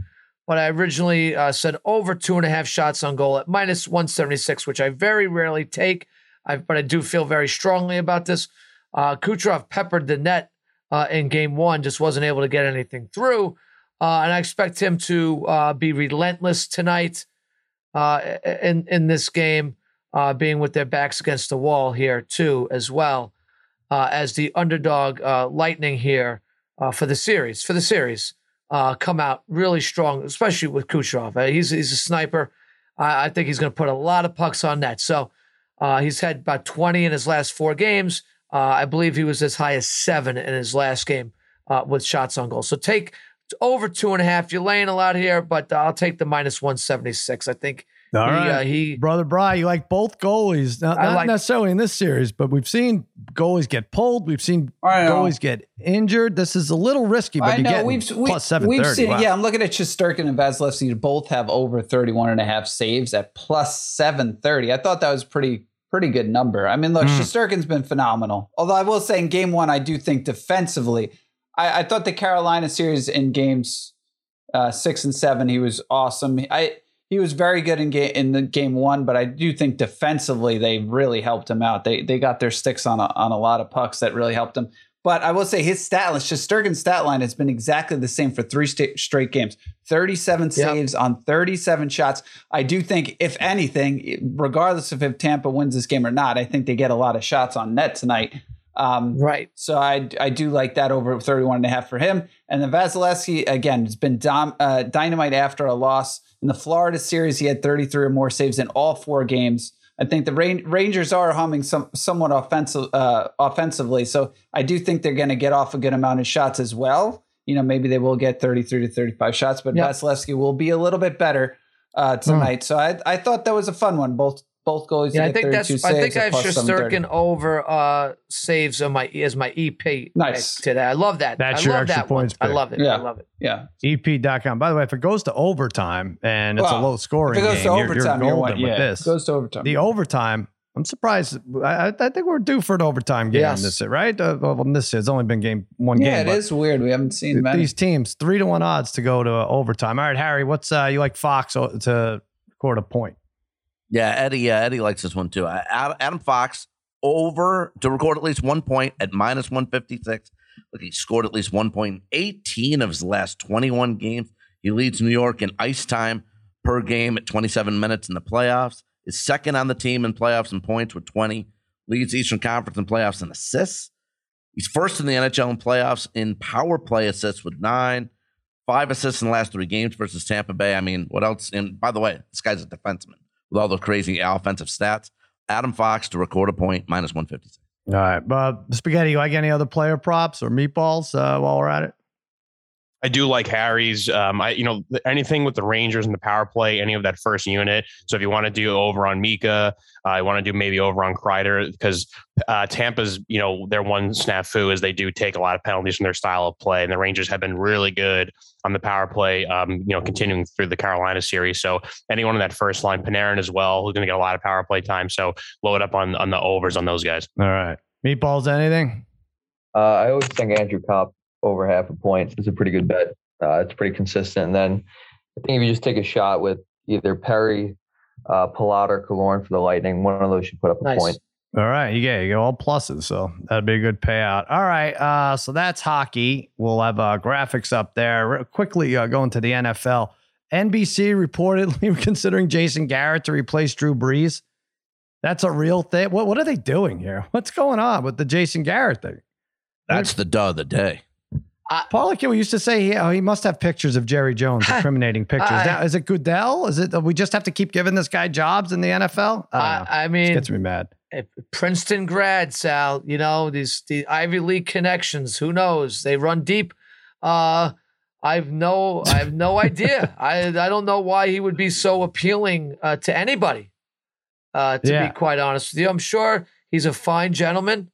But I originally uh, said over two and a half shots on goal at minus 176, which I very rarely take. I, but I do feel very strongly about this. Uh, Kucherov peppered the net uh, in game one, just wasn't able to get anything through. Uh, and I expect him to uh, be relentless tonight uh, in in this game, uh, being with their backs against the wall here too, as well uh, as the underdog uh, Lightning here for the series. For the series, come out really strong, especially with Kucherov. He's he's a sniper. I, I think he's going to put a lot of pucks on net. So he's had about twenty in his last four games. I believe he was as high as seven in his last game with shots on goal. So take over two and a half. You're laying a lot here, but I'll take the minus 176. I think All he, right. uh, he Brother Bry, you like both goalies. Not, I not like- necessarily in this series, but we've seen goalies get pulled. We've seen goalies get injured. This is a little risky, but I you know get we've we, plus seven we've seen Wow. yeah I'm looking at Shesterkin and Vasilevskiy to both have over 31 and a half saves at plus 730 I thought that was pretty pretty good number I mean look Mm. Shesterkin's been phenomenal although I will say in game one I do think defensively I, I thought the Carolina series in games uh, six and seven he was awesome I he was very good in game in the game one but I do think defensively they really helped him out they they got their sticks on a, on a lot of pucks that really helped him but I will say his stat line, Shesterkin's stat line has been exactly the same for three sta- straight games 37 Yep. saves on 37 shots. I do think, if anything, regardless of if Tampa wins this game or not, I think they get a lot of shots on net tonight. Um, right. so I, I do like that over 31 and a half for him. And then Vasilevskiy, again, has been dom- uh, dynamite after a loss. In the Florida series, he had 33 or more saves in all four games. I think the Ran- Rangers are humming some somewhat offensive uh, offensively, so I do think they're going to get off a good amount of shots as well. You know, maybe they will get 33 to 35 shots, but Yep. Vasilevskiy will be a little bit better uh, tonight. So I I thought that was a fun one. Both both goalies. to Yeah, I think 32 that's. I think I have plus 730. Shesterkin over uh, saves on my as my EP. Nice. today. I love that. That's I your love extra that one. points I love it. Yeah. I love it. Yeah, EP.com. By the way, if it goes to overtime and it's a Well, low if scoring it goes game, to you're, you're overtime, you're, golden what? with this. it goes to overtime. the overtime, I'm surprised. I, I think we're due for an overtime game Yes. in this, right? Uh, well, in this, it's only been game one yeah, game. it but is weird. We haven't seen many. These teams, three to one odds to go to overtime. All right, Harry, what's uh, you like Fox to record a point? Yeah, Eddie. Uh, Eddie likes this one too. Adam Fox over to record at least one point at minus 156. Look, he scored at least one point 18 of his last 21 games. He leads New York in ice time per game at 27 minutes in the playoffs. Is second on the team in playoffs and points with 20. Leads Eastern Conference in playoffs and assists. He's first in the NHL in playoffs in power play assists with nine. Five assists in the last three games versus Tampa Bay. I mean, what else? And by the way, this guy's a defenseman with all the crazy offensive stats. Adam Fox to record a point, minus 156. All right. But Spaghetti, you like any other player props or meatballs uh, while we're at it? I do like Harry's. Um, I you know anything with the Rangers and the power play, any of that first unit. So if you want to do over on Mika, uh, I want to do maybe over on Kreider because uh, Tampa's you know their one snafu is they do take a lot of penalties from their style of play, and the Rangers have been really good on the power play. Um, you know, continuing through the Carolina series. So anyone in that first line, Panarin as well, who's going to get a lot of power play time. So load up on on the overs on those guys. All right. Meatballs, anything? Uh, I always think Andrew Copp over half a point is a pretty good bet. Uh, it's pretty consistent. And then I think if you just take a shot with either Perry, uh, Palat, or Killorn for the Lightning, one of those should put up a Nice. point. All right, you get you get all pluses, so that'd be a good payout. All right, uh, so that's hockey. We'll have uh, graphics up there. Real quickly uh, going to the NFL. NBC reportedly considering Jason Garrett to replace Drew Brees. That's a real thing. What what are they doing here? What's going on with the Jason Garrett thing? That's the duh of the day. Paul we used to say he, oh, he must have pictures of Jerry Jones, incriminating pictures. I- now, is it Goodell? Is it we just have to keep giving this guy jobs in the NFL? I. I, I mean, gets me mad. Princeton grad, Sal, you know, these the Ivy League connections, who knows? They run deep. Uh I've no I have no idea. I I don't know why he would be so appealing uh, to anybody. Uh to Yeah. be quite honest with you. I'm sure he's a fine gentleman.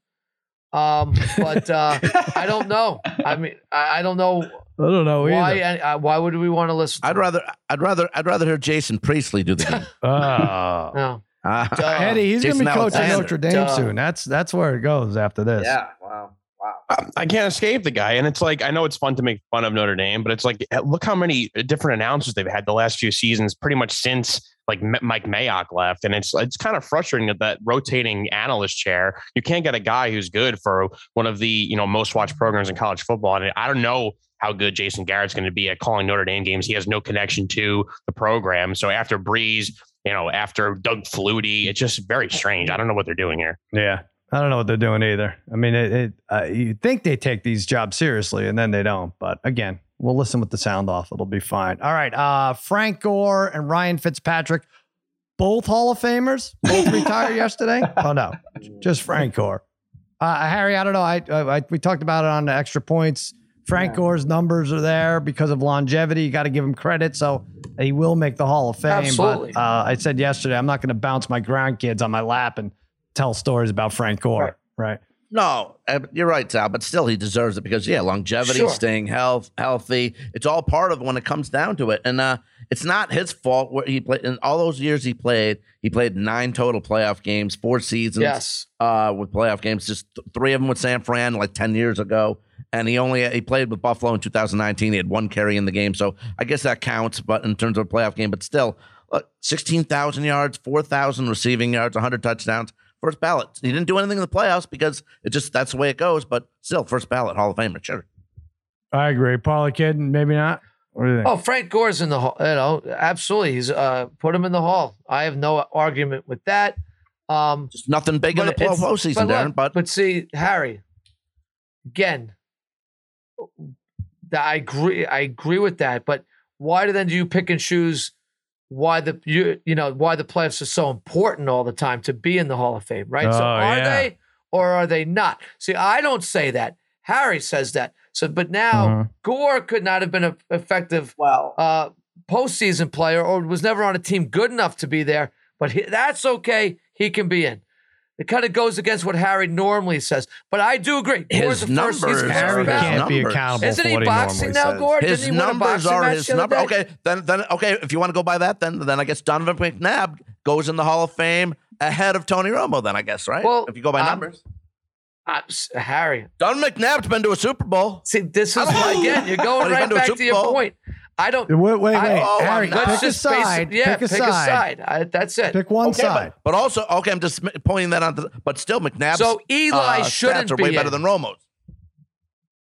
Um but uh I don't know. I mean I, I don't know I don't know why either. uh, why would we want to listen to I'd him? rather, I'd rather, I'd rather hear Jason Priestley do the game. Oh. No. Uh, Eddie, he's going to be coaching Notre Dame Duh. soon. That's that's where it goes after this. Yeah. Wow. Wow. I can't escape the guy. And it's like, I know it's fun to make fun of Notre Dame, but it's like, look how many different announcers they've had the last few seasons, pretty much since like Mike Mayock left. And it's, it's kind of frustrating that that rotating analyst chair, you can't get a guy who's good for one of the, you know, most watched programs in college football. And I don't know how good Jason Garrett's going to be at calling Notre Dame games. He has no connection to the program. So after Brees, you know, after Doug Flutie, it's just very strange. I don't know what they're doing here. Yeah. I don't know what they're doing either. I mean, it, it uh, you think they take these jobs seriously and then they don't. But again, we'll listen with the sound off. It'll be fine. All right. Uh, Frank Gore and Ryan Fitzpatrick, both Hall of Famers, both retired yesterday. Oh no, just Frank Gore. Uh, Harry, I don't know. I, I, I we talked about it on the extra points. Frank Gore's numbers are there because of longevity. You got to give him credit. So he will make the Hall of Fame. Absolutely. But uh, I said yesterday, I'm not going to bounce my grandkids on my lap and tell stories about Frank Gore. Right. No, uh, you're right, Sal. But still, he deserves it because yeah, longevity, Sure. staying health, healthy. It's all part of when it comes down to it, and uh, it's not his fault. Where he played in all those years he played, he played nine total playoff games, four seasons. Yes. uh, with playoff games. Just th- three of them with San Fran like ten years ago, and he only he played with Buffalo in 2019. He had one carry in the game, so I guess that counts. But in terms of a playoff game, but still, look, 16,000 yards, 4,000 receiving yards, 100 touchdowns. First ballot. He didn't do anything in the playoffs because it just that's the way it goes. But still, first ballot Hall of Famer, sure. I agree. Parlay Kid, maybe not. What do you think? Oh, Frank Gore's in the hall. You know, absolutely. He's uh put him in the hall. I have no argument with that. Um, Just nothing big in the But postseason, but Darren. look, But but see, Harry, again, that I agree. I agree with that. But why do then do you pick and choose why the you you know why the playoffs are so important all the time to be in the Hall of Fame, right? so Oh, are yeah. they or are they not? See, I don't say that. Harry says that. So, but now Mhm. Gore could not have been an effective Well, uh, postseason player or was never on a team good enough to be there, but he, that's okay. He can be in. It kind of goes against what Harry normally says, but I do agree. Gore's His first, he's numbers first are Harry his can't be accountable Isn't for he what boxing normally now, says. Gore? his Didn't he win a numbers boxing are match his the other number. Okay, then then okay. If you want to go by that, then then I guess Donovan McNabb goes in the Hall of Fame ahead of Tony Romo. Then I guess right. Well, if you go by um, numbers, Uh, s- Harry, Donovan McNabb's been to a Super Bowl. see, this is I don't why, again, you're going right been to back to your point. I don't. Wait, wait, I- wait. oh, Harry, I'm pick Let's a just base side. it. Yeah, pick a side. I, that's it. Pick one Okay, side. but, but also, okay, I'm just pointing that out. to- But still, McNabb. So Eli uh, shouldn't stats are be way better in. than Romo's.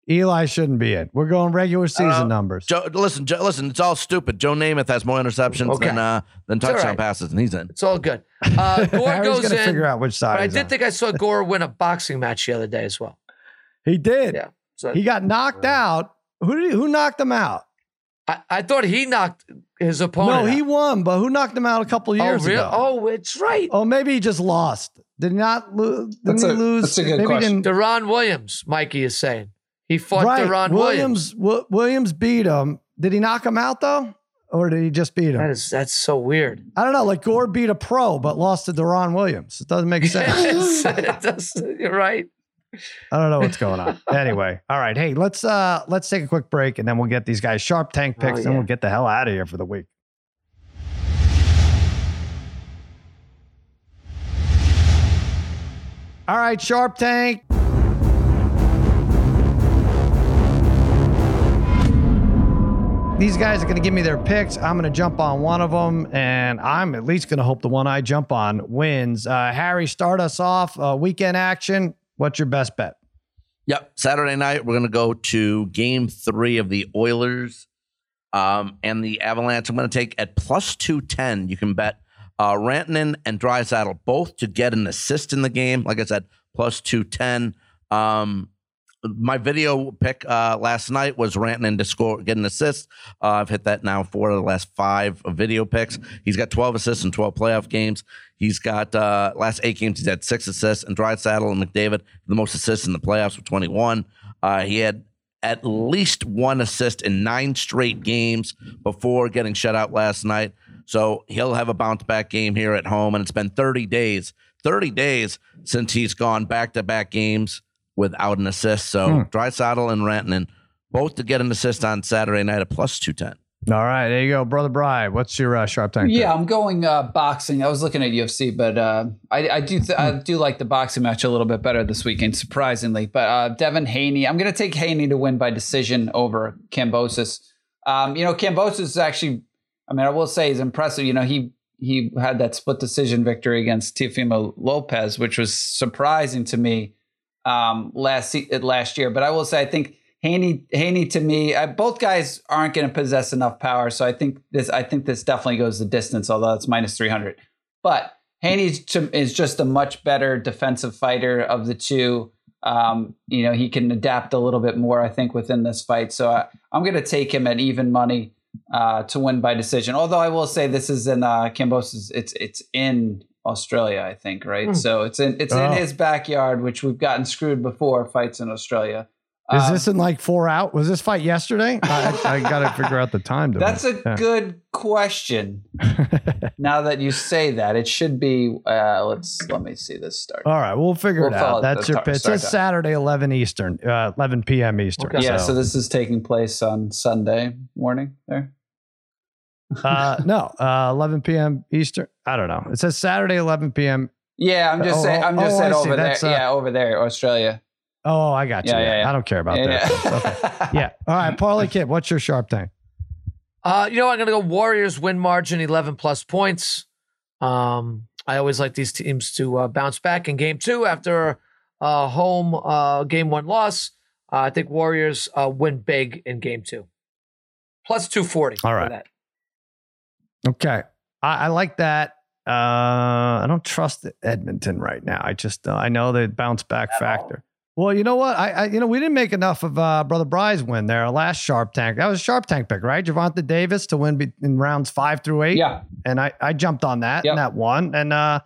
Eli shouldn't be in. We're going regular season Uh, numbers. Joe, listen, Joe, listen, it's all stupid. Joe Namath has more interceptions Okay. than uh, than touchdown right. passes, and he's in. It's all good. Uh, Gore goes in. figure out which side But I did on. think I saw Gore win a boxing match the other day as well. he did. Yeah. So He got knocked out. Who did he, who knocked him out? I, I thought he knocked his opponent. no, he out. won, but who knocked him out a couple Oh, years really? ago? Oh, it's right. Oh, maybe he just lost. Did not lose? Didn't That's he a- lose? that's a good maybe he question. didn't- Deron Williams, Mikey is saying. He fought right. Deron Williams. Williams. Wi- Williams beat him. Did he knock him out though, or did he just beat him? That is that's so weird. I don't know. Like Gore beat a pro, but lost to Deron Williams. It doesn't make sense. it does, you're right. I don't know what's going on. Anyway, all right. Hey, let's uh let's take a quick break and then we'll get these guys sharp tank picks Oh, and we'll get the hell out of here for the week. All right, Sharp Tank. These guys are going to give me their picks. I'm going to jump on one of them, and I'm at least going to hope the one I jump on wins. Uh, Harry, start us off. Uh, weekend action. What's your best bet? Yep. Saturday night, we're going to go to game three of the Oilers um, and the Avalanche. I'm going to take at plus 210. You can bet uh, Rantanen and Draisaitl both to get an assist in the game. Like I said, plus 210. Um, my video pick uh, last night was ranting and score, getting assists. Uh, I've hit that now four of the last five video picks. He's got 12 assists in 12 playoff games. He's got uh, last eight games. He's had six assists, and Draisaitl and McDavid the most assists in the playoffs with 21. Uh, he had at least one assist in nine straight games before getting shut out last night. So he'll have a bounce back game here at home, and it's been 30 days, 30 days since he's gone back to back games without an assist. So Hmm. Draisaitl and Rantanen both to get an assist on Saturday night at plus 210. All right, there you go, brother Brian. What's your uh, sharp tank? Yeah, I'm going uh, boxing. I was looking at UFC, but uh, I, I do th- I do like the boxing match a little bit better this weekend, surprisingly. But uh, Devin Haney, I'm going to take Haney to win by decision over Kambosos. Um, you know, Kambosos is actually, I mean, I will say he's impressive. You know, he he had that split decision victory against Teofimo Lopez, which was surprising to me um, last se- last year. But I will say, I think Haney Haney to me, I, both guys aren't going to possess enough power. So I think this I think this definitely goes the distance, although it's minus three hundred. But Haney is just a much better defensive fighter of the two. Um, you know, he can adapt a little bit more, I think, within this fight. So I, I'm going to take him at even money uh, to win by decision. Although I will say this is in uh, Kambosos. It's it's in Australia, I think, right? Hmm. So it's in it's Oh. in his backyard, which we've gotten screwed before. Fights in Australia. Is Um, this in like four out? Was this fight yesterday? I, I got to figure out the time. To That's a yeah. good question. now that you say that, it should be. Uh, let's let me see this start. All right, we'll figure We'll it out. That's your tar- pitch. It's. Saturday, 11 Eastern, uh, 11 p.m. Eastern. Okay. yeah, so, so this is taking place on Sunday morning. There. uh, no, uh, 11 p.m. Eastern. I don't know. It says Saturday, 11 p.m. Yeah, I'm just Oh, saying. I'm just oh, saying I see. over there. That's, uh, yeah, over there, Australia. Oh, I got you. Yeah, yeah, yeah. I don't care about yeah, that. yeah. Okay. Yeah. All right, Parlay Kid, what's your sharp thing? Uh, you know, I'm going to go Warriors win margin 11 plus points. Um, I always like these teams to uh, bounce back in game two after a home uh, game one loss. Uh, I think Warriors uh, win big in game two. Plus 240. All for that. Okay. I, I like that. Uh, I don't trust Edmonton right now. I just, uh, I know the bounce back factor. Well, you know what? I, I, you know, we didn't make enough of uh, Brother Bry's win there. Last Sharp Tank. That was a Sharp Tank pick, right? Gervonta Davis to win be- in rounds five through eight. yeah. And I, I jumped on that Yep. and that one. And uh,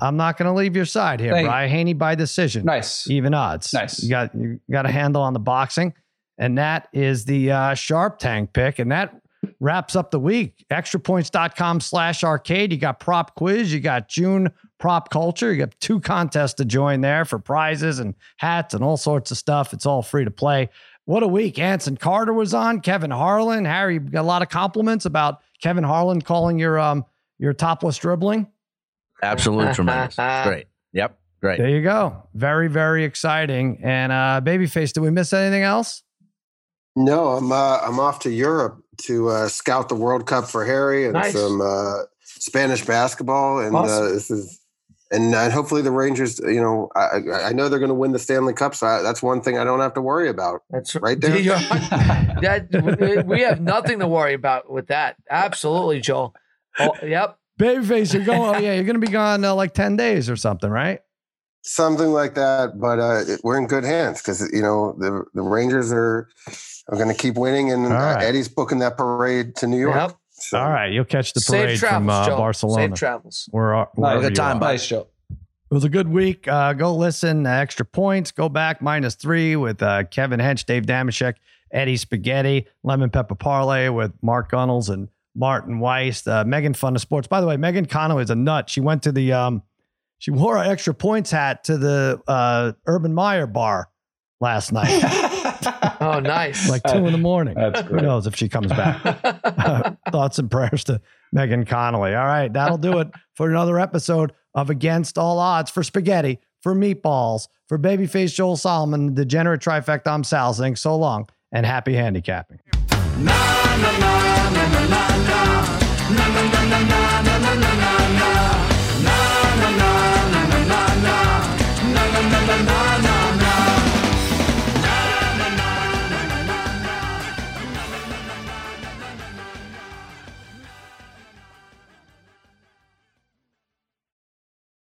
I'm not going to leave your side here, Thank- Bry. Haney by decision. Nice. Even odds. Nice. You got you got a handle on the boxing, and that is the uh, Sharp Tank pick, and that wraps up the week. Extrapoints.com slash arcade. You got prop quiz. You got June prop culture. You got two contests to join there for prizes and hats and all sorts of stuff. It's all free to play. What a week. Anson Carter was on. Kevin Harlan. Harry you got a lot of compliments about Kevin Harlan calling your um your topless dribbling. Absolutely tremendous. Great. Yep. Great. There you go. Very, very exciting. And uh Babyface, did we miss anything else? No, I'm uh, I'm off to Europe to uh, scout the World Cup for Harry and Nice. some uh, Spanish basketball, and uh, Awesome. this is. And uh, hopefully the Rangers, you know, I, I- I know they're going to win the Stanley Cup, so I, that's one thing I don't have to worry about. That's Right there. Yeah, that we have nothing to worry about with that. Absolutely, Joel. Oh, yep. Babyface, you're going. Oh yeah, you're going to be gone uh, like ten days or something, right? something like that. But uh, we're in good hands because you know the the Rangers are are going to keep winning, and All uh, right. Eddie's booking that parade to New York. Yep. So, All right, you'll catch the Safe parade travels, from uh, Barcelona. Safe travels. We're, uh, wherever good time, are. bud. nice show. It was a good week. Uh, go listen. Uh, extra points. Go back minus three with uh, Kevin Hench, Dave Damashek, Eddie Spaghetti, Lemon Pepper Parlay with Mark Gunnels and Martin Weiss. Uh, Megan Fun of Sports. By the way, Megan Conway is a nut. She went to the um, she wore an extra points hat to the uh, Urban Meyer bar last night, oh, nice. Like two in the morning. That's great. Who knows if she comes back? uh, thoughts and prayers to Megan Connolly. All right, that'll do it for another episode of Against All Odds for Spaghetti, for Meatballs, for Babyface Joel Solomon, the degenerate trifecta. I'm Sal Zink. So long and happy handicapping. Na, na, na,